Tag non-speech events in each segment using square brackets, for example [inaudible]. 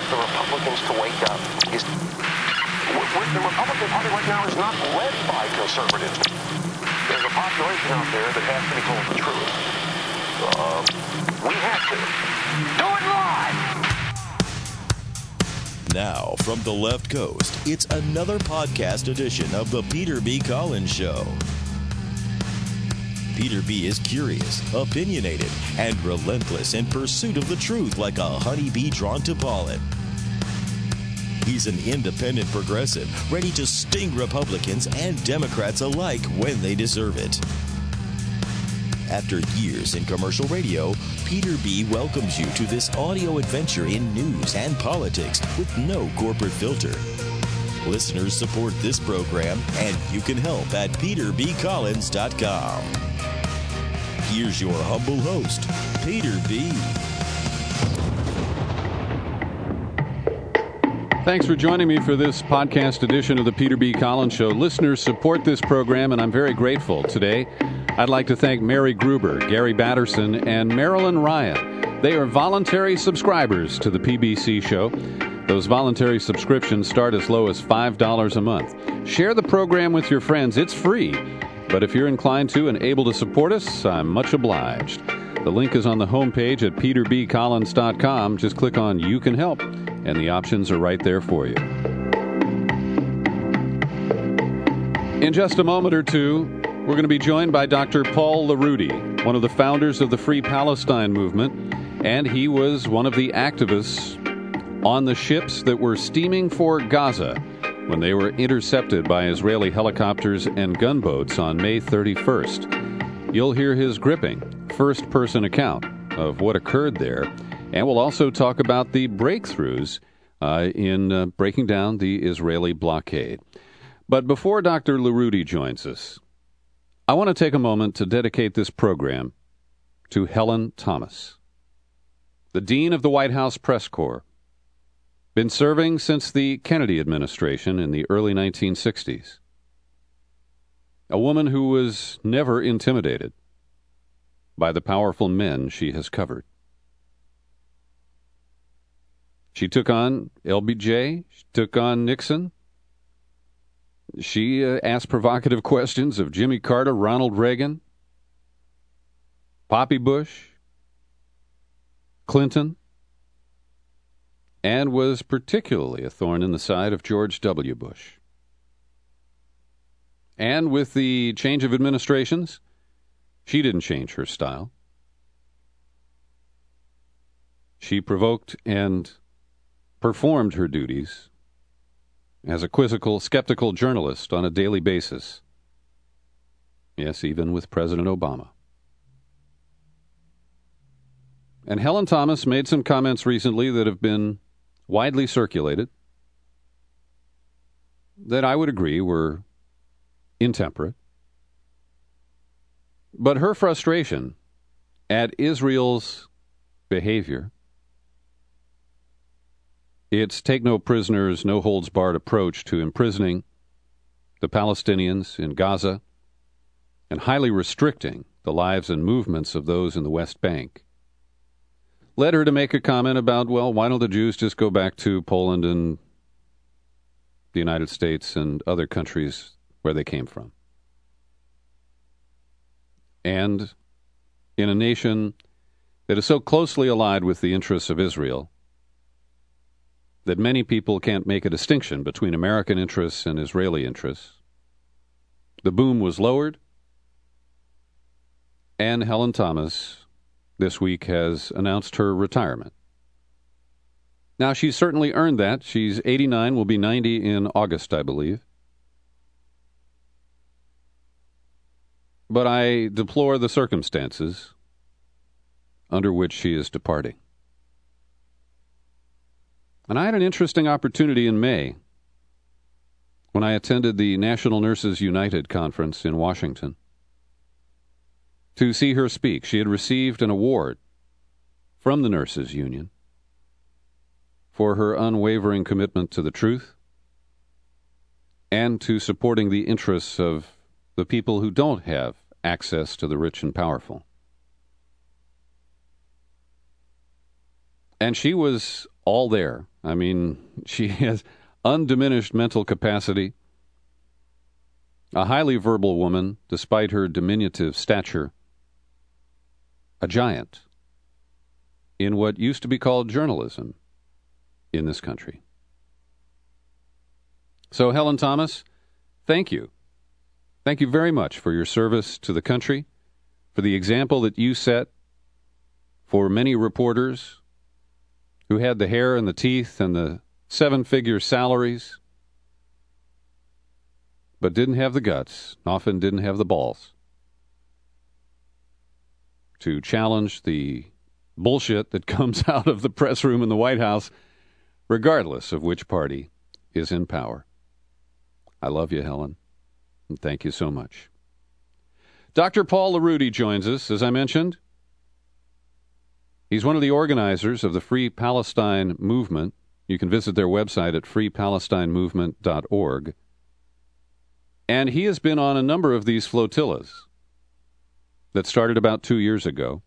want the Republicans to wake up is the Republican Party right now is not led by conservatives. There's a population out there that has to be told the truth. Uh, we have to. Do it live! Now, from the left coast, it's another podcast edition of The Peter B. Collins Show. Peter B. is curious, opinionated, and relentless in pursuit of the truth like a honeybee drawn to pollen. He's an independent progressive, ready to sting Republicans and Democrats alike when they deserve it. After years in commercial radio, Peter B. welcomes you to this audio adventure in news and politics with no corporate filter. Listeners support this program, and you can help at peterbcollins.com. Here's your humble host, Peter B. Thanks for joining me for this podcast edition of the Peter B. Collins Show. Listeners support this program, and I'm very grateful. Today, I'd like to thank Mary Gruber, Gary Batterson, and Marilyn Ryan. They are voluntary subscribers to the PBC show. Those voluntary subscriptions start as low as $5 a month. Share the program with your friends, it's free. But if you're inclined to and able to support us, I'm much obliged. The link is on the homepage at peterbcollins.com. Just click on You Can Help and the options are right there for you. In just a moment or two, we're going to be joined by Dr. Paul Larudee, one of the founders of the Free Palestine movement, and he was one of the activists on the ships that were steaming for Gaza when they were intercepted by Israeli helicopters and gunboats on May 31st. You'll hear his gripping first person account of what occurred there and we'll also talk about the breakthroughs uh, in uh, breaking down the Israeli blockade. But before Dr. Larudee joins us, I want to take a moment to dedicate this program to Helen Thomas, the Dean of the White House Press Corps. Been serving since the Kennedy administration in the early 1960s. A woman who was never intimidated by the powerful men she has covered. She took on LBJ, she took on Nixon. She uh, asked provocative questions of Jimmy Carter, Ronald Reagan, Poppy Bush, Clinton, and was particularly a thorn in the side of George W. Bush. And with the change of administrations, she didn't change her style. She provoked and performed her duties as a quizzical, skeptical journalist on a daily basis. Yes, even with President Obama. And Helen Thomas made some comments recently that have been widely circulated that I would agree were intemperate. But her frustration at Israel's behavior its take no prisoners, no holds barred approach to imprisoning the Palestinians in Gaza and highly restricting the lives and movements of those in the West Bank led her to make a comment about, well, why don't the Jews just go back to Poland and the United States and other countries where they came from? And in a nation that is so closely allied with the interests of Israel, that many people can't make a distinction between American interests and Israeli interests. The boom was lowered, and Helen Thomas this week has announced her retirement. Now, she's certainly earned that. She's 89, will be 90 in August, I believe. But I deplore the circumstances under which she is departing. And I had an interesting opportunity in May when I attended the National Nurses United conference in Washington to see her speak. She had received an award from the Nurses Union for her unwavering commitment to the truth and to supporting the interests of the people who don't have access to the rich and powerful. And she was all there. I mean, [laughs] she has undiminished mental capacity, a highly verbal woman, despite her diminutive stature, a giant in what used to be called journalism in this country. So, Helen Thomas, thank you. Thank you very much for your service to the country, for the example that you set for many reporters who had the hair and the teeth and the seven figure salaries, but didn't have the guts, often didn't have the balls to challenge the bullshit that [laughs] comes out of the press room in the White House, regardless of which party is in power. I love you, Helen, thank you so much. Dr. Paul Larudee joins us, as I mentioned. He's one of the organizers of the Free Palestine Movement. You can visit their website at freepalestinemovement.org. And he has been on a number of these flotillas that started about two years ago,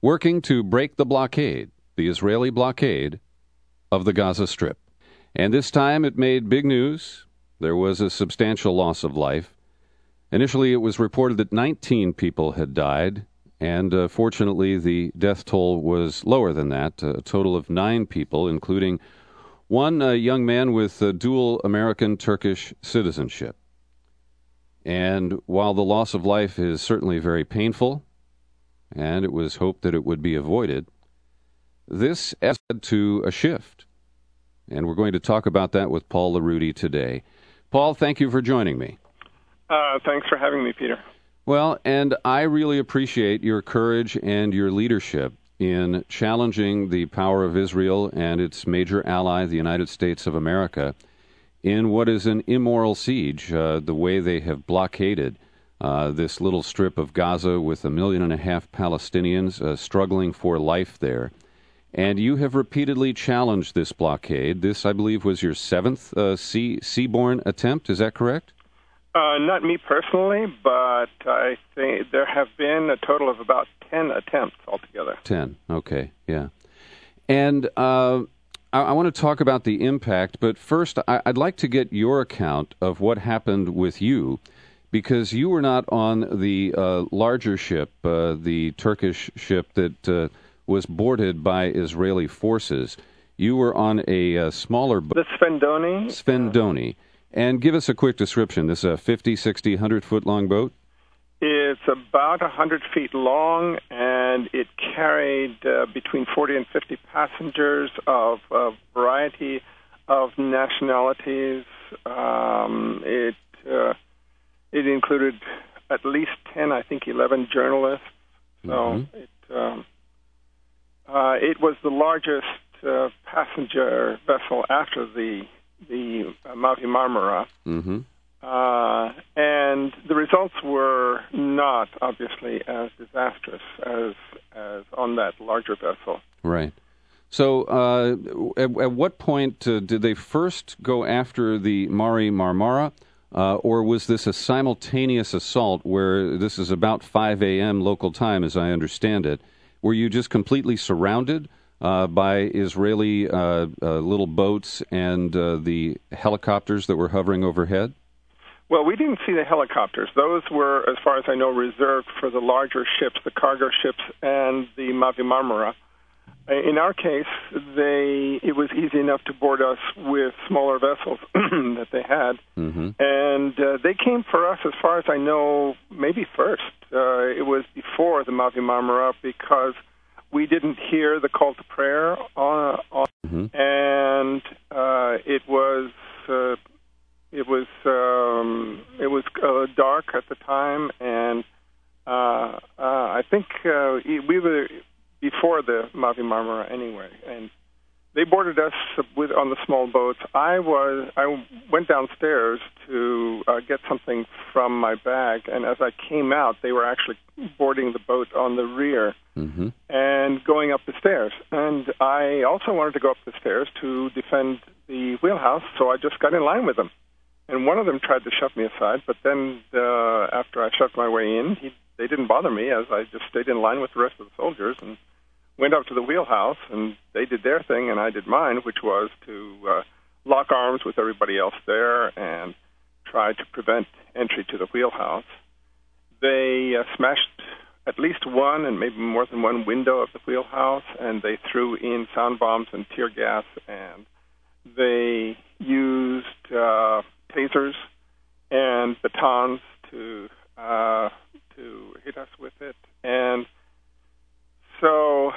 working to break the blockade, the Israeli blockade of the Gaza Strip. And this time it made big news. There was a substantial loss of life. Initially, it was reported that 19 people had died, and uh, fortunately, the death toll was lower than that a total of nine people, including one uh, young man with dual American Turkish citizenship. And while the loss of life is certainly very painful, and it was hoped that it would be avoided, this led to a shift. And we're going to talk about that with Paul Larudee today. Paul, thank you for joining me. Uh, thanks for having me, Peter. Well, and I really appreciate your courage and your leadership in challenging the power of Israel and its major ally, the United States of America, in what is an immoral siege, uh, the way they have blockaded uh, this little strip of Gaza with a million and a half Palestinians uh, struggling for life there. And you have repeatedly challenged this blockade. This, I believe, was your seventh uh, sea seaborne attempt. Is that correct? Uh, not me personally, but I think there have been a total of about ten attempts altogether. Ten. Okay. Yeah. And uh, I, I want to talk about the impact, but first, I, would like to get your account of what happened with you, because you were not on the uh, larger ship, uh, the Turkish ship that uh, was boarded by Israeli forces. You were on a uh, smaller boat. The Sfendoni. Sfendoni. And give us a quick description. This is a 50, 60, 100 foot long boat? It's about 100 feet long, and it carried uh, between 40 and 50 passengers of a variety of nationalities. Um, it uh, it included at least 10, I think 11 journalists. So mm-hmm. it um, uh, it was the largest uh, passenger vessel after the the Mavi Marmara. Mm-hmm. Uh, and the results were not obviously as disastrous as as on that larger vessel. Right. So, uh, at, at, what point uh, did they first go after the Mavi Marmara, uh, or was this a simultaneous assault where this is about 5 a.m. local time, as I understand it? Were you just completely surrounded uh, by Israeli uh, little boats and the helicopters that were hovering overhead? Well, we didn't see the helicopters. Those were, as far as I know, reserved for the larger ships, the cargo ships, and the Mavi Marmara. In our case, they it was easy enough to board us with smaller vessels [clears throat] that they had, mm-hmm. and uh, they came for us, as far as I know, maybe first. Uh, it was before the Mavi Marmara because we didn't hear the call to prayer on, on mm-hmm. and uh, it was uh, it was um, it was uh, dark at the time, and uh, uh, I think uh, we were before the Mavi Marmara anyway, and they boarded us with on the small boats. I was I went downstairs to uh, get something from my bag, and as I came out, they were actually boarding the boat on the rear mm-hmm. and going up the stairs. And I also wanted to go up the stairs to defend the wheelhouse, so I just got in line with them and one of them tried to shove me aside. But then, uh, after I shoved my way in, he, they didn't bother me as I just stayed in line with the rest of the soldiers and went up to the wheelhouse, and they did their thing and I did mine, which was to uh, lock arms with everybody else there and try to prevent entry to the wheelhouse. They uh, smashed at least one and maybe more than one window of the wheelhouse, and they threw in sound bombs and tear gas, and they used uh, tasers and batons to uh, to hit us with it, and so,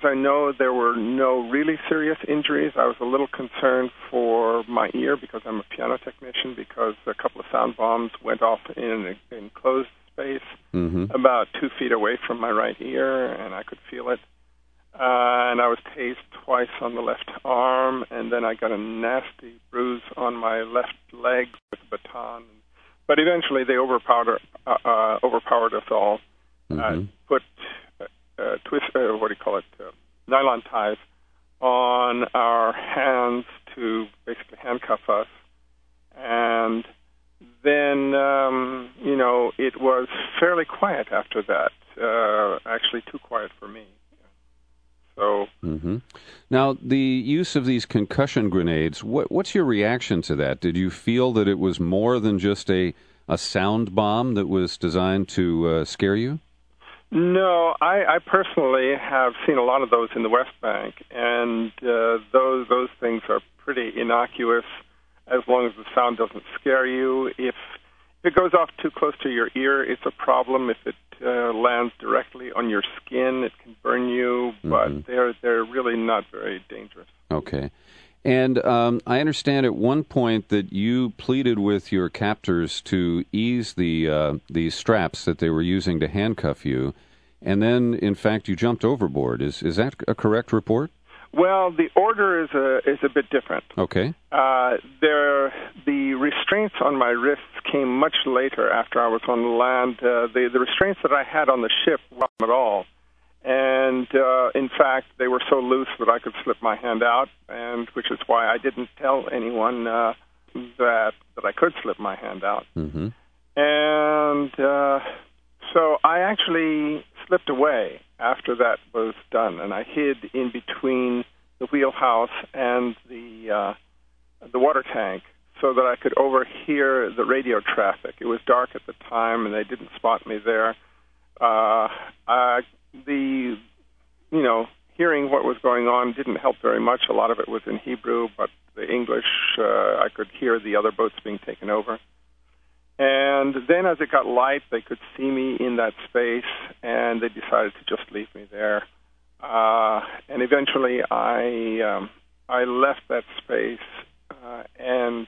as I know, there were no really serious injuries. I was a little concerned for my ear because I'm a piano technician because a couple of sound bombs went off in an enclosed space Mm-hmm. about two feet away from my right ear, and I could feel it. Uh, and I was tased twice on the left arm, and then I got a nasty bruise on my left leg with a baton. But eventually, they overpowered uh, uh, overpowered us all. Uh, Mhm. put uh, twist, uh, what do you call it, uh, nylon ties on our hands to basically handcuff us, and then um, you know it was fairly quiet after that. Uh, actually, too quiet for me. So hmm Now, the use of these concussion grenades, what, what's your reaction to that? Did you feel that it was more than just a, a sound bomb that was designed to uh, scare you? No, I, I personally have seen a lot of those in the West Bank, and uh, those those things are pretty innocuous as long as the sound doesn't scare you. If if it goes off too close to your ear, it's a problem. If it uh, lands directly on your skin, it can burn you. But Mhm. they're they're really not very dangerous. Okay. And um, I understand at one point that you pleaded with your captors to ease the uh, the straps that they were using to handcuff you, and then, in fact, you jumped overboard. Is is that a correct report? Well, the order is a is a bit different. Okay. Uh, there, the restraints on my wrists came much later after I was on land. Uh, the, the restraints that I had on the ship weren't at all. And uh, in fact, they were so loose that I could slip my hand out, and which is why I didn't tell anyone uh, that that I could slip my hand out. Mm-hmm. And uh, so I actually slipped away after that was done, and I hid in between the wheelhouse and the uh, the water tank so that I could overhear the radio traffic. It was dark at the time, and they didn't spot me there. Uh, I, the you know hearing what was going on didn't help very much. A lot of it was in Hebrew, but the English uh, I could hear the other boats being taken over. And then as it got light, they could see me in that space, and they decided to just leave me there. Uh, and eventually, I um, I left that space uh, and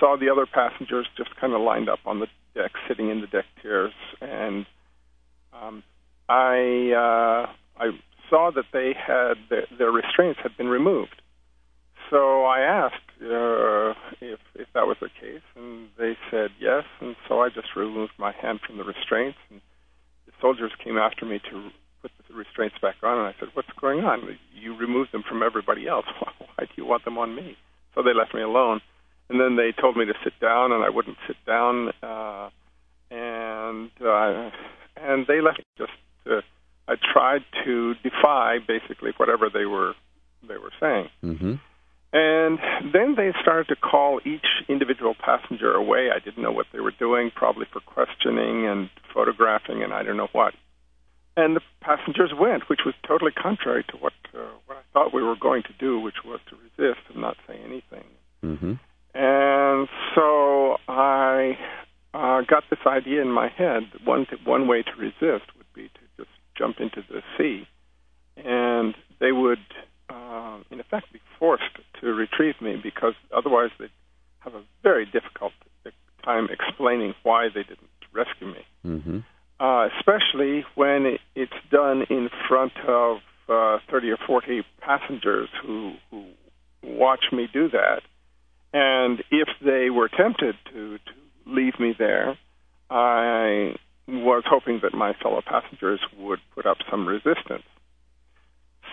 saw the other passengers just kind of lined up on the deck, sitting in the deck chairs, and um, I uh, I saw that they had their, their restraints had been removed. So I asked uh, if if that was the case, and they said yes. And so I just removed my hand from the restraints, and the soldiers came after me to put the restraints back on. And I said, "What's going on? You removed them from everybody else. [laughs] Why do you want them on me?" So they left me alone, and then they told me to sit down, and I wouldn't sit down, uh, and uh, and they left me just. I tried to defy basically whatever they were they were saying. Mm-hmm. And then they started to call each individual passenger away. I didn't know what they were doing, probably for questioning and photographing and I don't know what. And the passengers went, which was totally contrary to what uh, what I thought we were going to do, which was to resist and not say anything. Mm-hmm. And so I uh, got this idea in my head. that One one way to resist would be to jump into the sea, and they would, uh, in effect, be forced to retrieve me because otherwise they'd have a very difficult time explaining why they didn't rescue me. Mm-hmm. Uh, especially when it, it's done in front of uh, 30 or 40 passengers who, who watch me do that. And if they were tempted to, to leave me there, I was hoping that my fellow passengers would put up some resistance.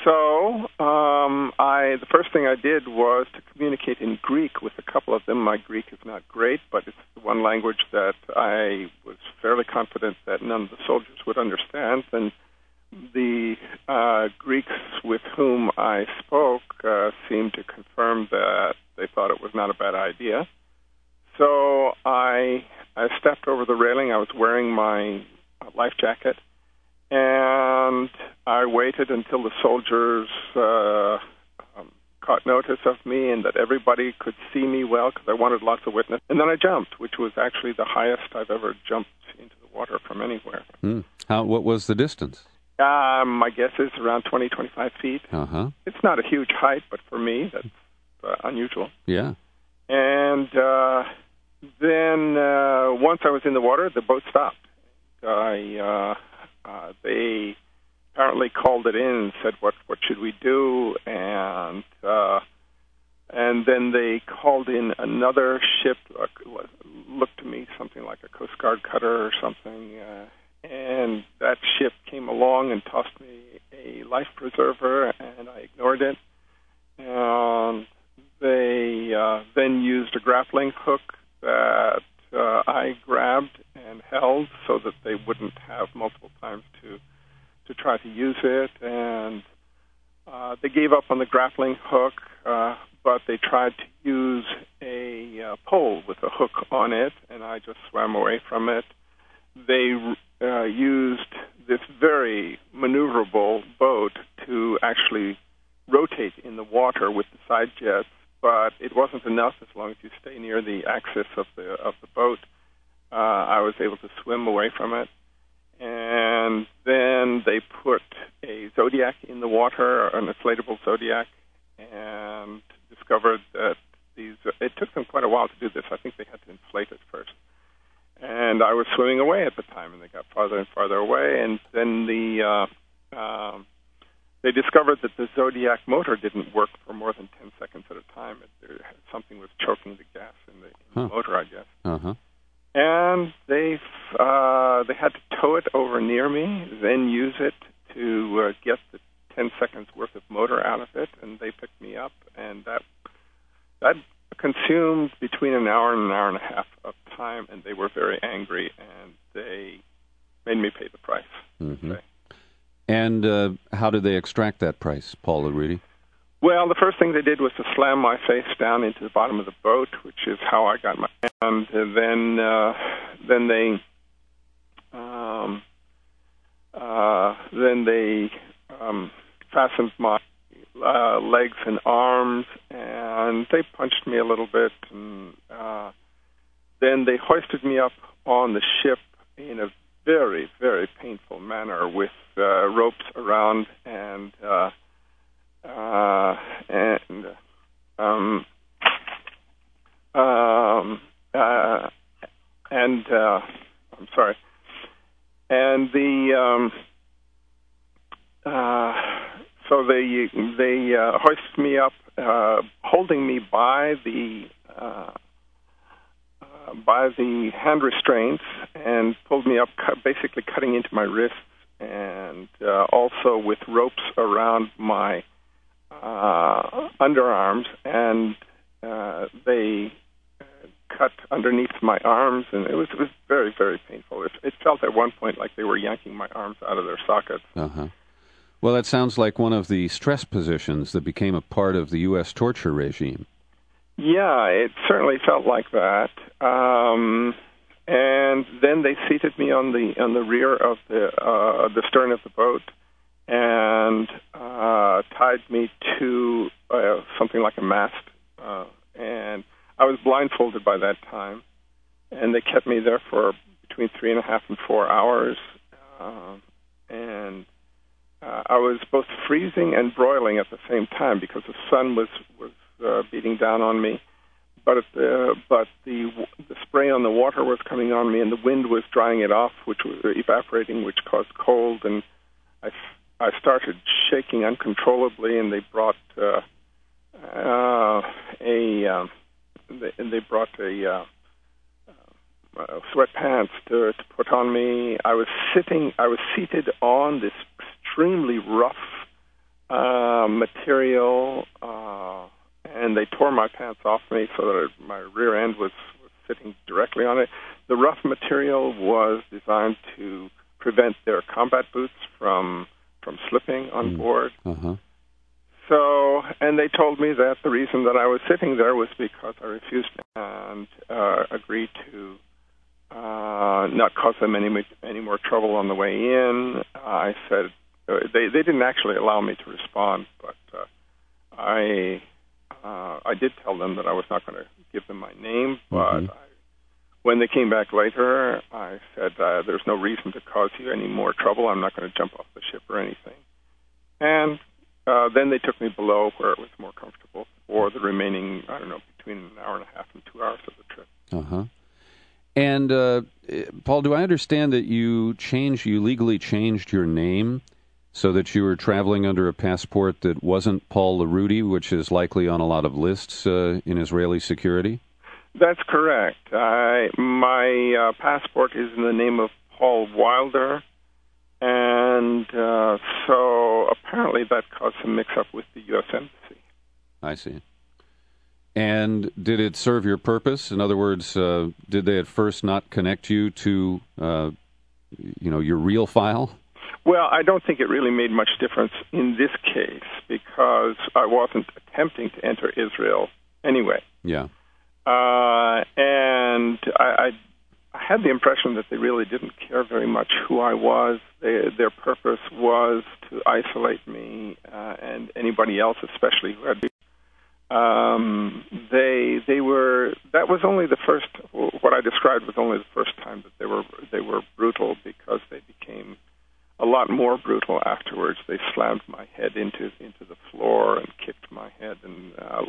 So um, I, the first thing I did was to communicate in Greek with a couple of them. My Greek is not great, but it's the one language that I was fairly confident that none of the soldiers would understand. And the uh, Greeks with whom I spoke uh, seemed to confirm that they thought it was not a bad idea. So I I stepped over the railing. I was wearing my life jacket, and I waited until the soldiers uh, um, caught notice of me and that everybody could see me well because I wanted lots of witness. And then I jumped, which was actually the highest I've ever jumped into the water from anywhere. Mm. How? What was the distance? Um, my guess is around 20, 25 feet. Uh huh. It's not a huge height, but for me, that's uh, unusual. Yeah. And uh, then uh, once I was in the water, the boat stopped. I uh, uh, they apparently called it in and said, "What what should we do?" And uh, and then they called in another ship, uh, looked to me something like a Coast Guard cutter or something, uh, and that ship came along and tossed me a life preserver, and I ignored it. And they uh, then used a grappling hook that uh, I grabbed and held so that they wouldn't have multiple times to to try to use it, and uh, they gave up on the grappling hook, uh, but they tried to use a uh, pole with a hook on it, and I just swam away from it. They uh, used this very maneuverable boat to actually rotate in the water with the side jets, but it wasn't enough as long as you stay near the axis of the of the boat. Uh, I was able to swim away from it, and then they put a Zodiac in the water, an inflatable Zodiac, and discovered that these. It took them quite a while to do this. I think they had to inflate it first and I was swimming away at the time, and they got farther and farther away, and then the uh, um, they discovered that the Zodiac motor didn't work for more than ten seconds at a time. It, there, something was choking the gas in the, in Huh. the motor, I guess. Uh huh. And they uh, they had to tow it over near me, then use it to uh, get the ten seconds worth of motor out of it, and they picked me up, and that that consumed between an hour and an hour and a half of time, and they were very angry, and they made me pay the price. hmm Okay. And uh, how did they extract that price, Paul Larudee? Well, the first thing they did was to slam my face down into the bottom of the boat, which is how I got my. And then, uh, then they, um, uh, then they um, fastened my uh, legs and arms, and they punched me a little bit, and uh, then they hoisted me up on the ship in a very, very painful manner with uh, ropes around and. Uh, uh, and um, um, uh, and uh, I'm sorry, and the um, uh, so they they uh, hoisted me up, uh, holding me by the uh, by the hand restraints and pulled me up, basically cutting into my wrists, and uh, also with ropes around my uh, underarms, and uh, they uh, cut underneath my arms, and it was it was very very painful. It, it felt at one point like they were yanking my arms out of their sockets. Uh huh. Well, that sounds like one of the stress positions that became a part of the U.S. torture regime. Yeah, it certainly felt like that. Um, and then they seated me on the on the rear of the uh, the stern of the boat and uh, tied me to uh, something like a mast. Uh, and I was blindfolded by that time, and they kept me there for between three and a half and four hours. Uh, and uh, I was both freezing and broiling at the same time because the sun was was uh, beating down on me. But the but the the spray on the water was coming on me, and the wind was drying it off, which was evaporating, which caused cold. And I I started shaking uncontrollably, and they brought uh, uh, a um, they, they brought a uh, uh, sweatpants to, to put on me. I was sitting, I was seated on this extremely rough uh, material, uh, and they tore my pants off me so that my rear end was, was sitting directly on it. The rough material was designed to prevent their combat boots from from slipping on Mm. board. Uh huh. so, and they told me that the reason that I was sitting there was because I refused and uh, agreed to uh, not cause them any any more trouble on the way in. I said uh, they they didn't actually allow me to respond, but uh, I uh, I did tell them that I was not going to give them my name, but Mhm. I, when they came back later, I said uh, there's no reason to cause you any more trouble. I'm not going to jump off the ship or anything. And uh, then they took me below where it was more comfortable for the remaining I don't know between an hour and a half and two hours of the trip. Uh huh. And uh, Paul, do I understand that you changed, you legally changed your name so that you were traveling under a passport that wasn't Paul Larudee, which is likely on a lot of lists uh, in Israeli security? That's correct. I, my uh, passport is in the name of Paul Wilder, and uh, so apparently that caused some mix-up with the U.S. Embassy. I see. And did it serve your purpose? In other words, uh, did they at first not connect you to, uh, you know, your real file? Well, I don't think it really made much difference in this case because I wasn't attempting to enter Israel anyway. Yeah. Uh, and I, I, I had the impression that they really didn't care very much who I was. They, their purpose was to isolate me uh, and anybody else, especially who had been. Um, they they were that was only the first what I described was only the first time that they were they were brutal because they became a lot more brutal afterwards. They slammed my head into into the floor and kicked my head and uh,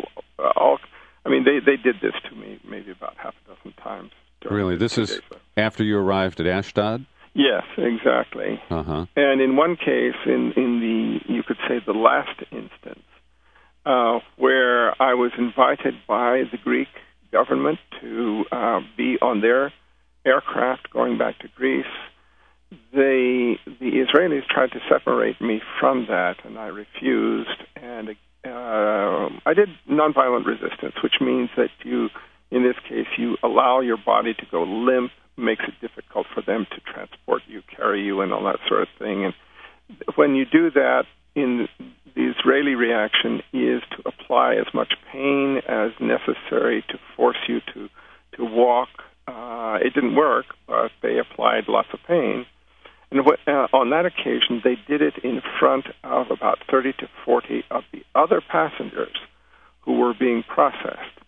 all. I mean, they they did this to me maybe about half a dozen times. Really? This is after you arrived at Ashdod? yes, exactly. Uh huh. And in one case, in in the you could say the last instance, uh, where I was invited by the Greek government to uh, be on their aircraft going back to Greece, they the Israelis tried to separate me from that, and I refused. And uh, I did nonviolent resistance, which means that you, in this case, you allow your body to go limp, makes it difficult for them to transport you, carry you, and all that sort of thing. And when you do that, in the Israeli reaction is to apply as much pain as necessary to force you to to walk. Uh, it didn't work, but they applied lots of pain. And what, uh, on that occasion, they did it in front of about 30 to 40 of the other passengers who were being processed.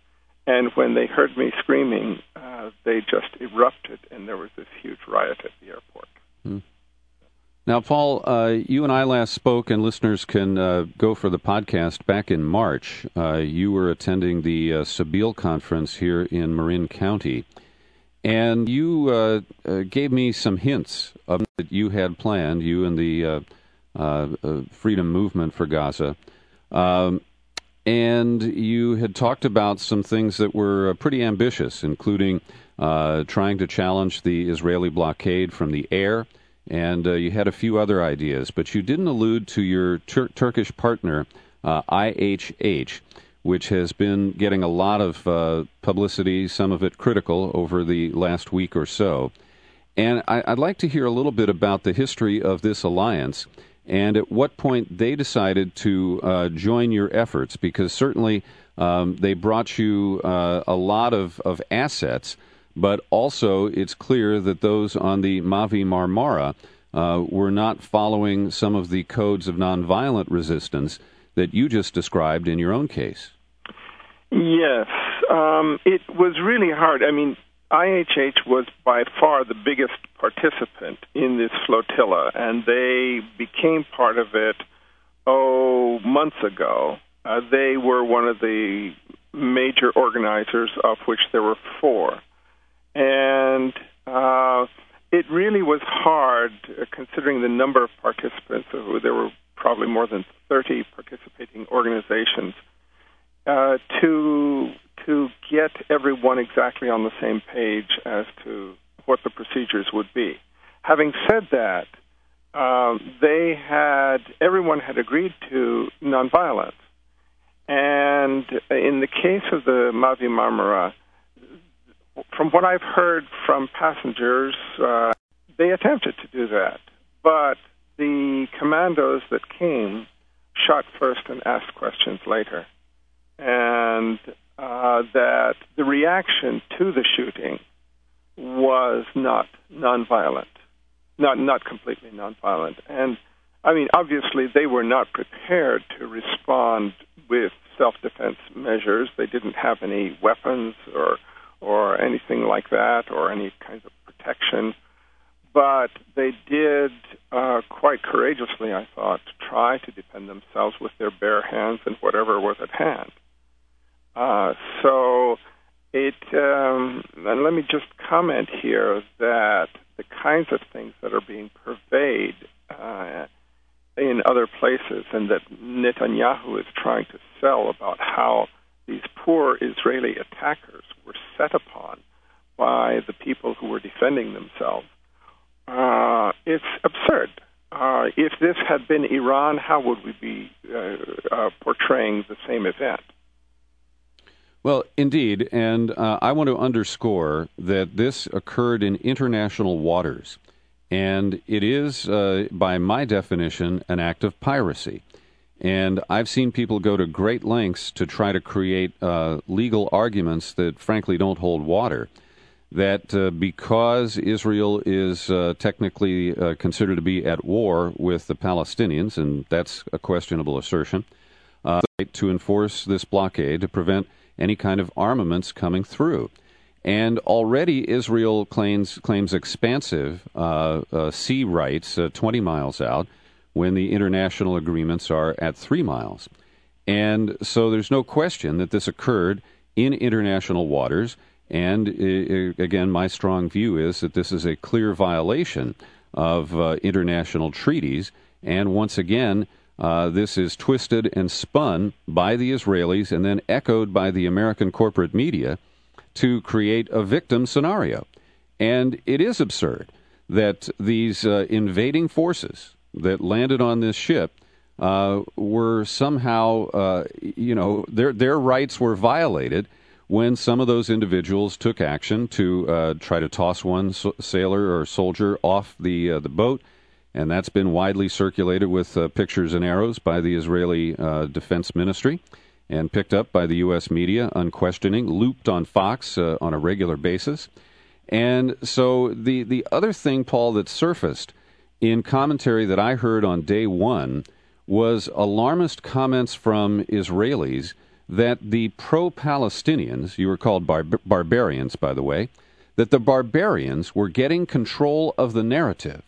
And when they heard me screaming, uh, they just erupted, and there was this huge riot at the airport. Now, Paul, uh, you and I last spoke, and listeners can uh, go for the podcast back in March. Uh, you were attending the uh, Sabeel conference here in Marin County, and you uh, uh, gave me some hints of that you had planned, you and the uh, uh, uh, Freedom Movement for Gaza. Um, and you had talked about some things that were uh, pretty ambitious, including trying to challenge the Israeli blockade from the air and you had a few other ideas, but you didn't allude to your Tur- Turkish partner, IHH, which has been getting a lot of uh, publicity, some of it critical, over the last week or so. And I- I'd like to hear a little bit about the history of this alliance and at what point they decided to uh, join your efforts, because certainly um, they brought you uh, a lot of, of assets but also it's clear that those on the Mavi Marmara uh, were not following some of the codes of nonviolent resistance that you just described in your own case. Yes, um, it was really hard. I mean, IHH was by far the biggest participant in this flotilla, and they became part of it, oh, months ago. Uh, they were one of the major organizers, of which there were four. And uh, it really was hard, uh, considering the number of participants. There were probably more than 30 participating organizations uh, to to get everyone exactly on the same page as to what the procedures would be. Having said that, um, they had everyone had agreed to nonviolence, and in the case of the Mavi Marmara, from what I've heard from passengers, uh, they attempted to do that, but the commandos that came shot first and asked questions later, and uh, that the reaction to the shooting was not nonviolent, not not completely nonviolent, and I mean obviously they were not prepared to respond with self-defense measures. They didn't have any weapons or or anything like that, or any kinds of protection. But they did uh, quite courageously, I thought, try to defend themselves with their bare hands and whatever was at hand. Uh, so it, um, and let me just comment here that the kinds of things that are being purveyed uh, in other places and that Netanyahu is trying to sell about how these poor Israeli attackers were set upon by the people who were defending themselves. Uh, it's absurd. Uh, if this had been Iran, how would we be uh, uh portraying the same event? Well, indeed, and uh, I want to underscore that this occurred in international waters, and it is, uh, by my definition, an act of piracy. And I've seen people go to great lengths to try to create uh, legal arguments that, frankly, don't hold water. That uh, because Israel is uh, technically uh, considered to be at war with the Palestinians, and that's a questionable assertion, uh, to enforce this blockade to prevent any kind of armaments coming through. And already Israel claims claims expansive uh, sea rights 20 miles out when the international agreements are at three miles. And so there's no question that this occurred in international waters. And uh, again, my strong view is that this is a clear violation of uh, international treaties. And once again, uh, this is twisted and spun by the Israelis and then echoed by the American corporate media to create a victim scenario. And it is absurd that these uh, invading forces, that landed on this ship uh, were somehow, uh, you know, their their rights were violated when some of those individuals took action to uh, try to toss one so- sailor or soldier off the uh, the boat, and that's been widely circulated with uh, pictures and arrows by the Israeli uh, Defense Ministry. And picked up by the U.S. media, unquestioning, looped on Fox on a regular basis. And so the, the other thing, Paul, that surfaced in commentary that I heard on day one was alarmist comments from Israelis that the pro Palestinians, you were called bar- barbarians, by the way, that the barbarians were getting control of the narrative.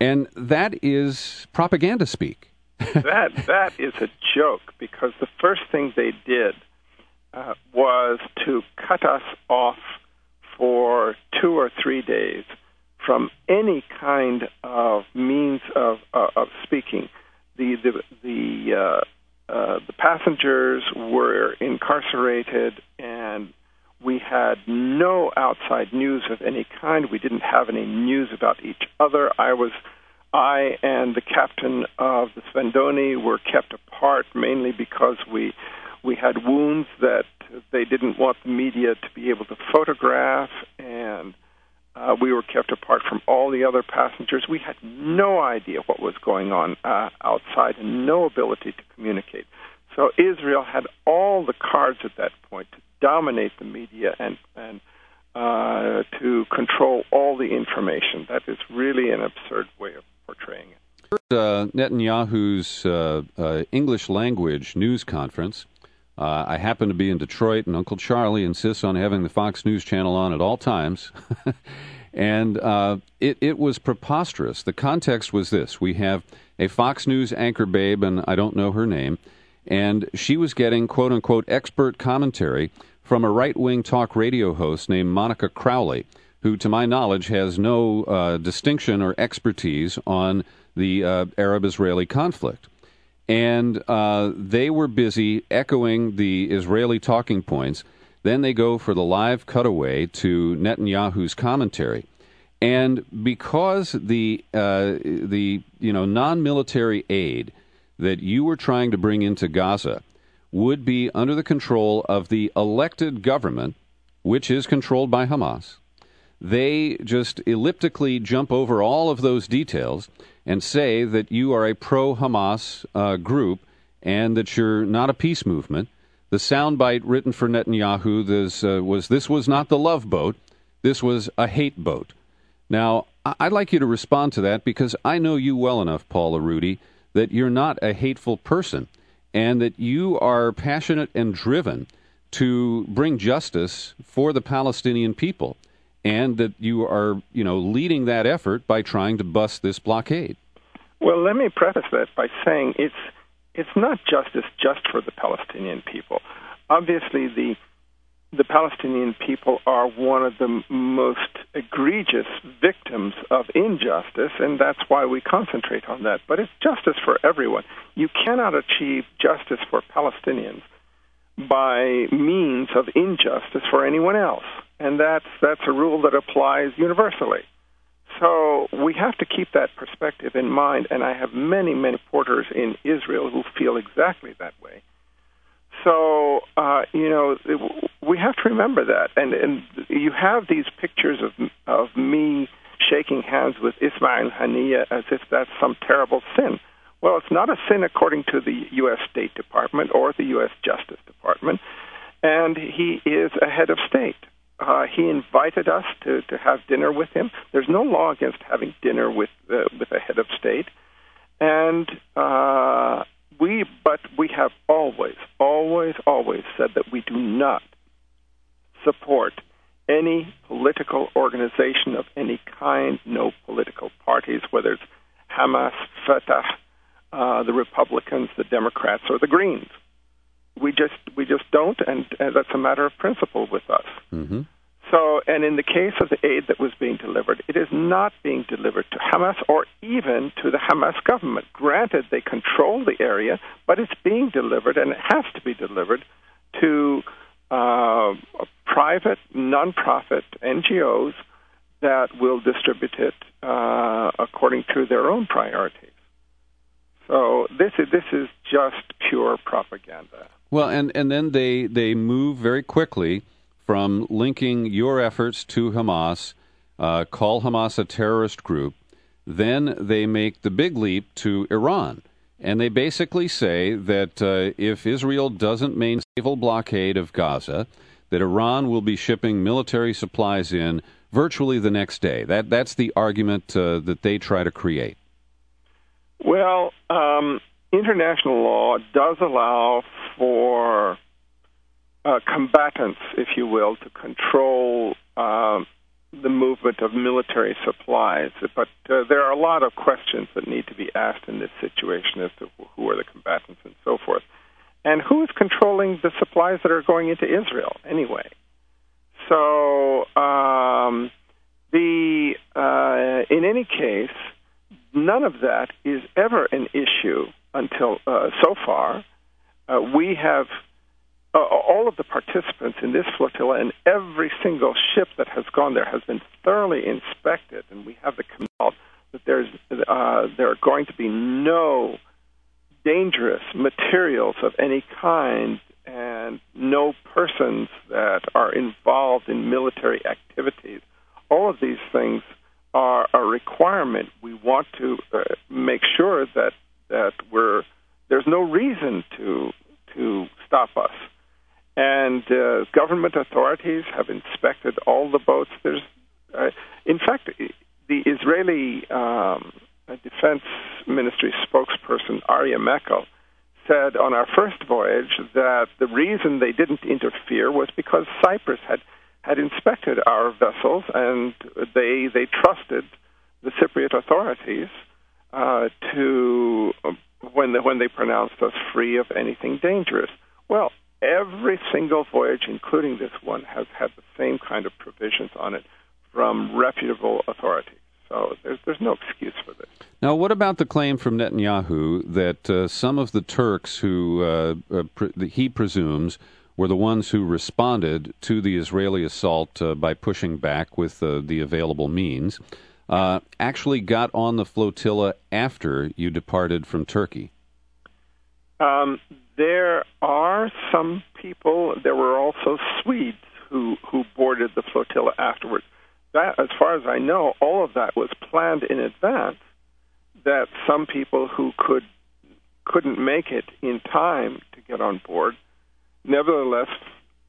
And that is propaganda speak. [laughs] that that is a joke because the first thing they did uh, was to cut us off for two or three days from any kind of means of, uh, of speaking. The the the uh, uh, the passengers were incarcerated, and we had no outside news of any kind. We didn't have any news about each other. I was I and the captain of the Sfendoni were kept apart mainly because we we had wounds that they didn't want the media to be able to photograph and uh, we were kept apart from all the other passengers. We had no idea what was going on uh, outside and no ability to communicate. So Israel had all the cards at that point to dominate the media and and uh, to control all the information. That is really an absurd way of portraying it. Uh, Netanyahu's uh, uh, English language news conference. Uh, I happen to be in Detroit, and Uncle Charlie insists on having the Fox News channel on at all times. [laughs] and uh, it, it was preposterous. The context was this we have a Fox News anchor babe, and I don't know her name, and she was getting quote unquote expert commentary from a right wing talk radio host named Monica Crowley, who, to my knowledge, has no uh, distinction or expertise on the uh, Arab Israeli conflict and uh, they were busy echoing the Israeli talking points. Then they go for the live cutaway to Netanyahu's commentary, and because the uh, the you know non-military aid that you were trying to bring into Gaza would be under the control of the elected government, which is controlled by Hamas, they just elliptically jump over all of those details and say that you are a pro Hamas uh, group and that you're not a peace movement. The soundbite written for Netanyahu this, uh, was this was not the love boat, this was a hate boat. Now, I'd like you to respond to that because I know you well enough, Paul Larudee, that you're not a hateful person and that you are passionate and driven to bring justice for the Palestinian people and that you are, you know, leading that effort by trying to bust this blockade. Well, let me preface that by saying it's it's not justice just for the Palestinian people. Obviously, the the Palestinian people are one of the most egregious victims of injustice, and that's why we concentrate on that. But it's justice for everyone. You cannot achieve justice for Palestinians by means of injustice for anyone else, and that's that's a rule that applies universally. So we have to keep that perspective in mind, and I have many, many reporters in Israel who feel exactly that way. So uh, you know, we have to remember that, and and you have these pictures of of me shaking hands with Ismail Haniyeh as if that's some terrible sin. Well, it's not a sin according to the U.S. State Department or the U.S. Justice Department, and he is a head of state. Uh, he invited us to, to have dinner with him. There's no law against having dinner with uh, with a head of state, and uh, we but we have always, always, always said that we do not support any political organization of any kind, no political parties, whether it's Hamas, Fatah, uh, the Republicans, the Democrats, or the Greens. We just we just don't, and, and that's a matter of principle with us. Mm-hmm. So, and in the case of the aid that was being delivered, it is not being delivered to Hamas or even to the Hamas government. Granted, they control the area, but it's being delivered, and it has to be delivered to uh, private, nonprofit NGOs that will distribute it uh, according to their own priorities. So this is this is just pure propaganda. Well, and and then they they move very quickly from linking your efforts to Hamas, uh, call Hamas a terrorist group. Then they make the big leap to Iran. And they basically say that uh, if Israel doesn't maintain a naval blockade of Gaza, that Iran will be shipping military supplies in virtually the next day. That that's the argument uh, that they try to create. Well, um, international law does allow for uh, combatants, if you will, to control uh, the movement of military supplies. But uh, there are a lot of questions that need to be asked in this situation as to who are the combatants and so forth. And who is controlling the supplies that are going into Israel anyway? So, um, the uh, in any case, none of that is ever an issue until uh, so far. We have uh, all of the participants in this flotilla and every single ship that has gone there has been thoroughly inspected, and we have the command that there's uh, there are going to be no dangerous materials of any kind and no persons that are involved in military activities. All of these things are a requirement. We want to uh, make sure that that we're there's no reason to to stop us. And uh, government authorities have inspected all the boats. There's, uh, in fact, the Israeli um, Defense Ministry spokesperson Aryeh Mekel said on our first voyage that the reason they didn't interfere was because Cyprus had had inspected our vessels and they they trusted the Cypriot authorities uh, to when they, when they pronounced us free of anything dangerous. Every single voyage, including this one, has had the same kind of provisions on it from reputable authorities. So there's there's no excuse for this. Now, what about the claim from Netanyahu that uh, some of the Turks who uh, uh, pre- he presumes were the ones who responded to the Israeli assault uh, by pushing back with uh, the available means uh, actually got on the flotilla after you departed from Turkey? Um, there are some people. There were also Swedes who who boarded the flotilla afterwards. that, as far as I know, all of that was planned in advance. That some people who could couldn't make it in time to get on board, nevertheless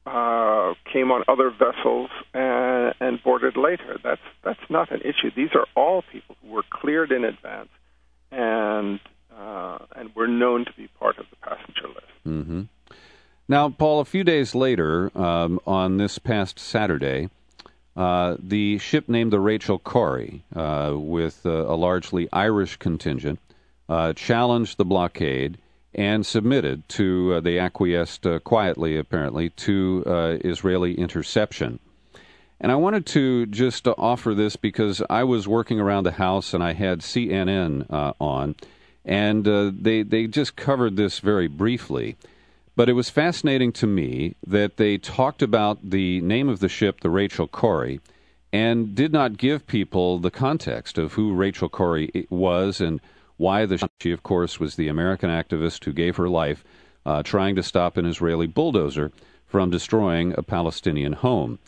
uh, came on other vessels and, and boarded later. That's that's not an issue. These are all people who were cleared in advance and uh, and were known to be part of the passenger list. Mm-hmm. Now, Paul, a few days later, um, on this past Saturday, uh, the ship named the Rachel Corrie, uh, with uh, a largely Irish contingent, uh, challenged the blockade and submitted to, uh, they acquiesced quietly, apparently, to Israeli interception. And I wanted to just offer this because I was working around the house and I had CNN on, and they, they just covered this very briefly. But it was fascinating to me that they talked about the name of the ship, the Rachel Corrie, and did not give people the context of who Rachel Corrie was and why the she, of course, was the American activist who gave her life uh, trying to stop an Israeli bulldozer from destroying a Palestinian home.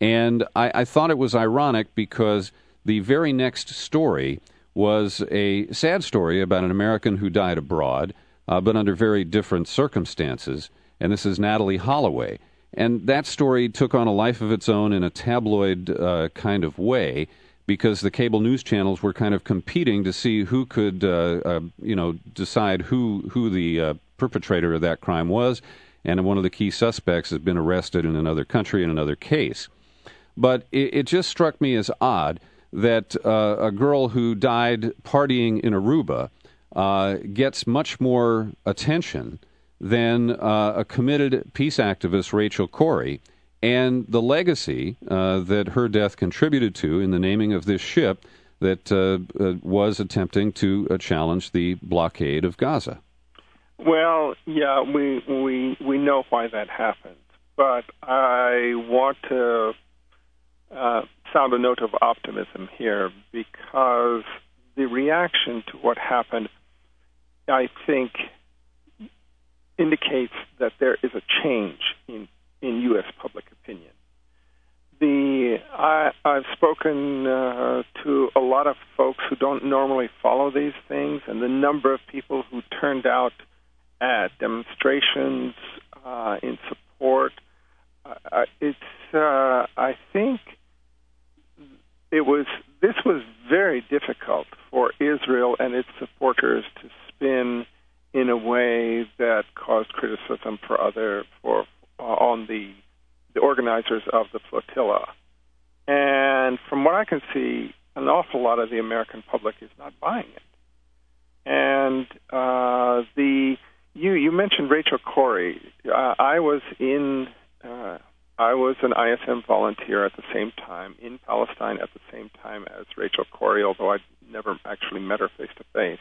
And I, I thought it was ironic because the very next story was a sad story about an American who died abroad uh, but under very different circumstances. And this is Natalee Holloway. And that story took on a life of its own in a tabloid uh, kind of way because the cable news channels were kind of competing to see who could, uh, uh you know, decide who who the uh, perpetrator of that crime was. And one of the key suspects has been arrested in another country in another case. But it, it just struck me as odd that uh, a girl who died partying in Aruba uh, gets much more attention than uh, a committed peace activist, Rachel Corrie, and the legacy uh, that her death contributed to in the naming of this ship that uh, uh, was attempting to uh, challenge the blockade of Gaza. Well, yeah, we we we know why that happened, but I want to sound a note of optimism here because the reaction to what happened I think, indicates that there is a change in, in U.S. public opinion. The I, I've spoken uh, to a lot of folks who don't normally follow these things, and the number of people who turned out at demonstrations uh, in support. Uh, it's uh, I think it was this was very difficult for Israel and its supporters to spin in a way that caused criticism for other for uh, on the the organizers of the flotilla. And from what I can see, an awful lot of the American public is not buying it. And uh, the you you mentioned Rachel Corrie. Uh, I was in uh, I was an ISM volunteer at the same time in Palestine at the same time as Rachel Corrie, although I never actually met her face to face.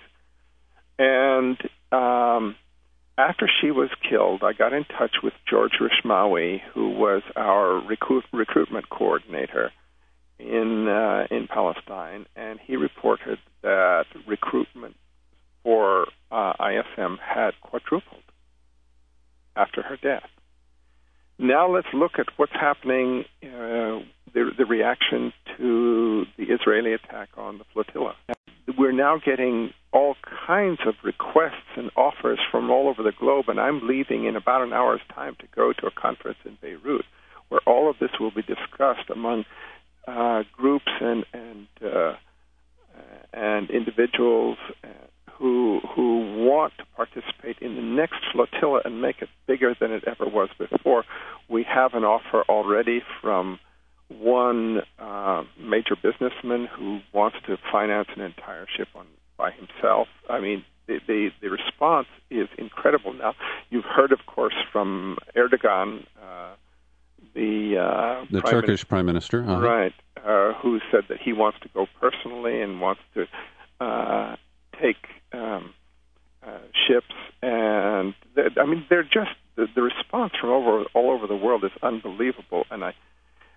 And um, after she was killed, I got in touch with George Rishmawi, who was our recruit, recruitment coordinator in uh, in Palestine, and he reported that recruitment for uh, ISM had quadrupled after her death. Now let's look at what's happening, uh, the, the reaction to the Israeli attack on the flotilla. We're now getting all kinds of requests and offers from all over the globe, and I'm leaving in about an hour's time to go to a conference in Beirut, where all of this will be discussed among uh, groups and and uh, and individuals who who want to participate in the next flotilla and make it bigger than it ever was before. We have an offer already from one uh, major businessman who wants to finance an entire ship on by himself. I mean, the, the, the response is incredible. Now, you've heard, of course, from Erdogan, uh, the uh, the prime Turkish prime minister, uh-huh. right, uh, who said that he wants to go personally and wants to uh, take um, uh, ships, and I mean, they're just the, the response from over all over the world is unbelievable, and I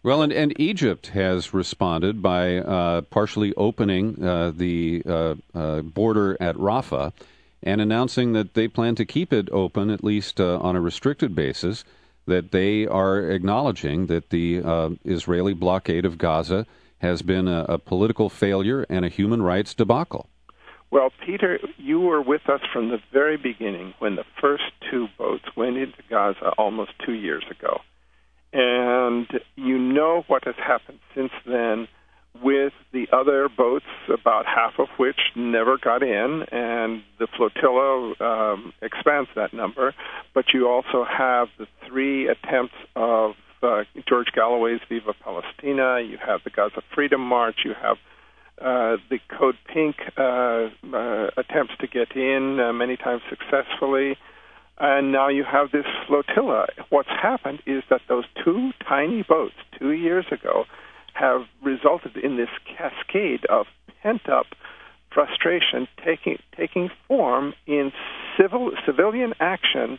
well, and, and Egypt has responded by uh, partially opening uh, the uh, uh border at Rafah and announcing that they plan to keep it open, at least uh, on a restricted basis, that they are acknowledging that the uh, Israeli blockade of Gaza has been a, a political failure and a human rights debacle. Well, Peter, you were with us from the very beginning when the first two boats went into Gaza almost two years ago. And you know what has happened since then with the other boats, about half of which never got in, and the flotilla um, expands that number. But you also have the three attempts of uh, George Galloway's Viva Palestina, you have the Gaza Freedom March, you have uh, the Code Pink uh, uh, attempts to get in, uh, many times successfully. And now you have this flotilla. What's happened is that those two tiny boats, two years ago, have resulted in this cascade of pent up frustration taking taking form in civil civilian action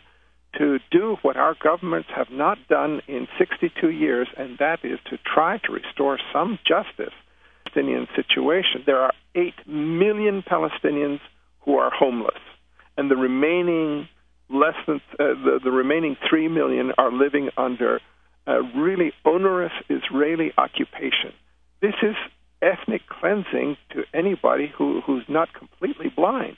to do what our governments have not done in 62 years, and that is to try to restore some justice. Palestinian situation. There are 8 million Palestinians who are homeless, and the remaining less than uh, the, the remaining 3 million are living under a really onerous Israeli occupation. This is ethnic cleansing to anybody who, who's not completely blind,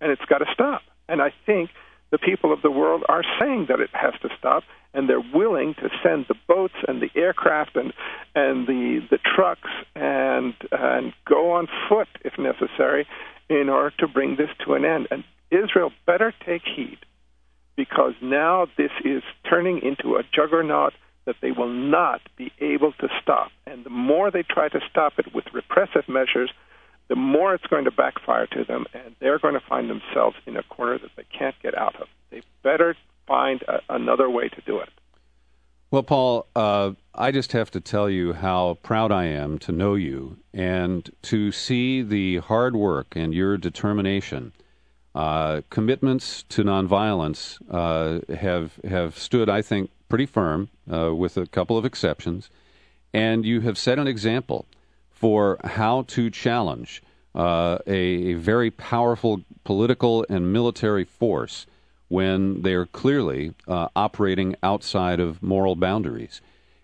and it's got to stop. And I think the people of the world are saying that it has to stop, and they're willing to send the boats and the aircraft and and the the trucks and and go on foot if necessary in order to bring this to an end. And Israel better take heed because now this is turning into a juggernaut that they will not be able to stop. And the more they try to stop it with repressive measures, the more it's going to backfire to them, and they're going to find themselves in a corner that they can't get out of. They better find a, another way to do it. Well, Paul, uh, I just have to tell you how proud I am to know you and to see the hard work and your determination. Uh, commitments to nonviolence uh, have have stood, I think, pretty firm, uh, with a couple of exceptions, and you have set an example for how to challenge uh, a, a, very powerful political and military force when they are clearly uh, operating outside of moral boundaries.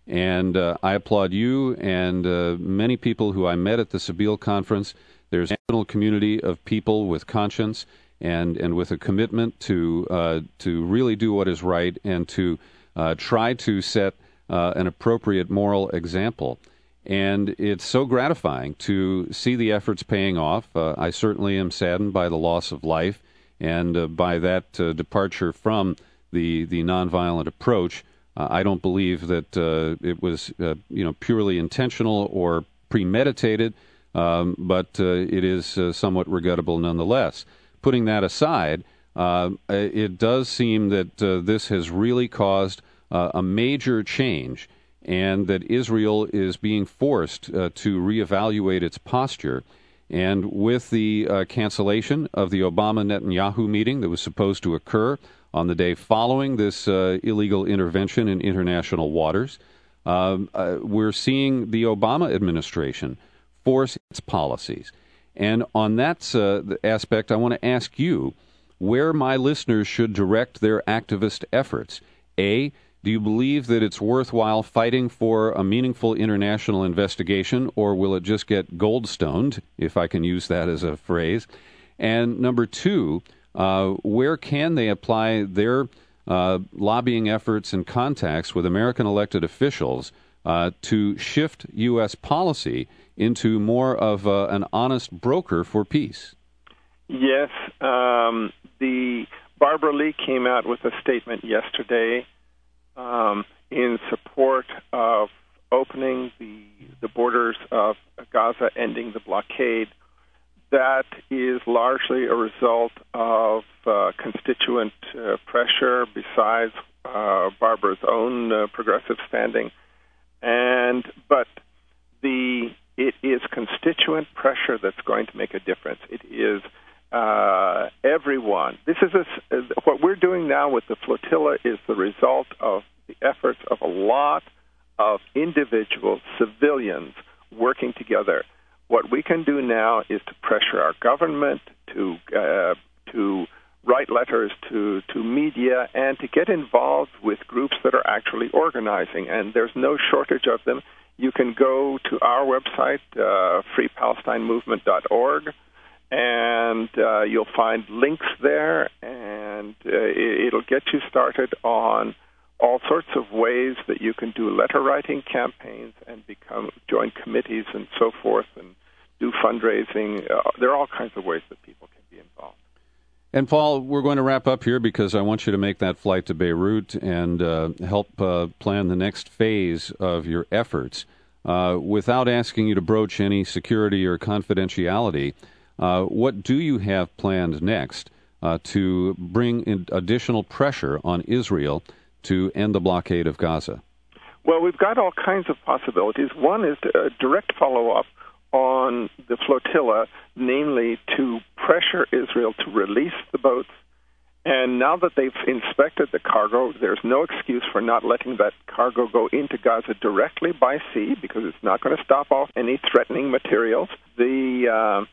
And uh, I applaud you and uh, many people who I met at the Sabeel conference. There's a national community of people with conscience and, and with a commitment to uh, to really do what is right and to uh, try to set an appropriate moral example. And it's so gratifying to see the efforts paying off. Uh, I certainly am saddened by the loss of life and uh, by that uh, departure from the, the nonviolent approach. Uh, I don't believe that uh, it was uh, you know purely intentional or premeditated, um, but it is somewhat regrettable nonetheless. Putting that aside, it does seem that this has really caused a major change and that Israel is being forced uh, to reevaluate its posture. And with the uh, cancellation of the Obama Netanyahu meeting that was supposed to occur on the day following this uh, illegal intervention in international waters, um, uh, we're seeing the Obama administration force its policies. And on that uh, aspect, I want to ask you where my listeners should direct their activist efforts. A, do you believe that it's worthwhile fighting for a meaningful international investigation, or will it just get goldstoned, if I can use that as a phrase? And number two, uh, where can they apply their uh, lobbying efforts and contacts with American elected officials uh, to shift U.S. policy into more of a, an honest broker for peace? Yes. Um, the Barbara Lee came out with a statement yesterday um, in support of opening the, the borders of Gaza, ending the blockade. That is largely a result of uh, constituent uh, pressure, besides uh, Barbara's own uh, progressive standing. And but the it is constituent pressure that's going to make a difference. It is uh, everyone. This is a, what we're doing now with the flotilla is the result of the efforts of a lot of individual civilians working together. What we can do now is to pressure our government to uh, to write letters to, to media and to get involved with groups that are actually organizing. And there's no shortage of them. you can go to our website, uh, freepalestinemovement.org, and uh, you'll find links there, and uh, it'll get you started on all sorts of ways that you can do letter writing campaigns and become join committees and so forth and do fundraising. Uh, there are all kinds of ways that people can be involved. And Paul, we're going to wrap up here because I want you to make that flight to Beirut and uh, help uh, plan the next phase of your efforts. Uh, without asking you to broach any security or confidentiality, uh, what do you have planned next uh, to bring additional pressure on Israel to end the blockade of Gaza? Well, we've got all kinds of possibilities. One is a direct follow up on the flotilla, namely to pressure Israel to release the boats. And now that they've inspected the cargo, there's no excuse for not letting that cargo go into Gaza directly by sea because it's not going to stop off any threatening materials. The uh,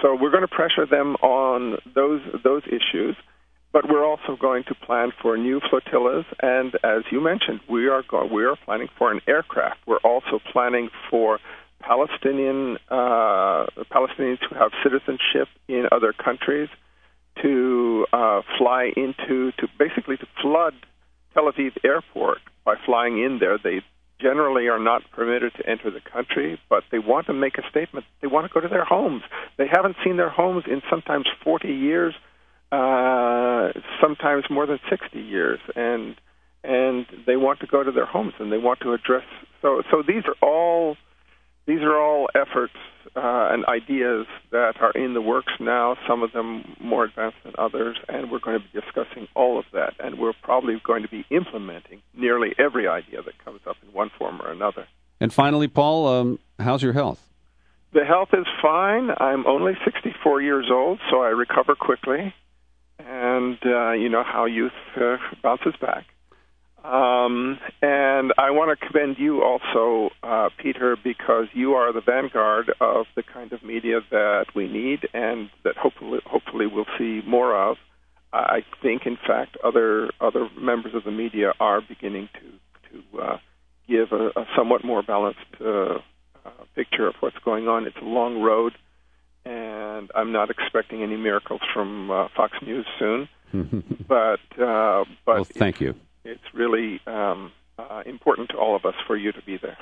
so we're going to pressure them on those those issues, but we're also going to plan for new flotillas. And as you mentioned, we are go- we are planning for an aircraft. We're also planning for Palestinian uh, Palestinians who have citizenship in other countries to uh, fly into to basically to flood Tel Aviv airport by flying in there. They generally are not permitted to enter the country, but they want to make a statement. They want to go to their homes. They haven't seen their homes in sometimes 40 years, uh, sometimes more than 60 years, and and they want to go to their homes and they want to address. So so these are all these are all efforts uh, and ideas that are in the works now, some of them more advanced than others, and we're going to be discussing all of that. And we're probably going to be implementing nearly every idea that comes up in one form or another. And finally, Paul, um, how's your health? The health is fine. I'm only 64 years old, so I recover quickly. And uh, you know how youth uh, bounces back. Um, and I want to commend you also, uh, Peter, because you are the vanguard of the kind of media that we need and that hopefully, hopefully we'll see more of. I think, in fact, other other members of the media are beginning to to uh, give a, a somewhat more balanced uh, uh, picture of what's going on. It's a long road, and I'm not expecting any miracles from uh, Fox News soon. [laughs] but uh, but well, thank you it's really um, uh, important to all of us for you to be there.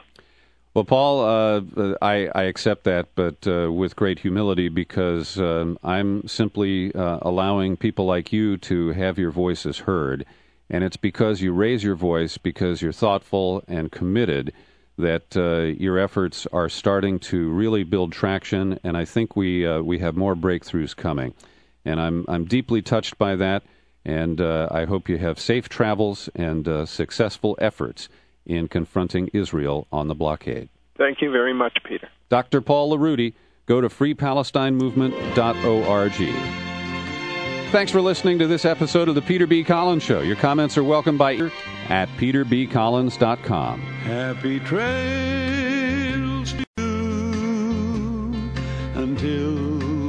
Well, Paul, uh, I, I, accept that, but uh, with great humility because um, I'm simply uh, allowing people like you to have your voices heard. And it's because you raise your voice, because you're thoughtful and committed, that uh, your efforts are starting to really build traction. And I think we, uh, we have more breakthroughs coming. And I'm, I'm deeply touched by that. And uh, I hope you have safe travels and uh, successful efforts in confronting Israel on the blockade. Thank you very much, Peter. Dr. Paul Larudee, go to freepalestinemovement.org. Thanks for listening to this episode of the Peter B. Collins Show. Your comments are welcome by at peterbcollins.com. Happy trails to you until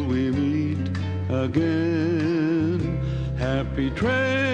we meet again trail.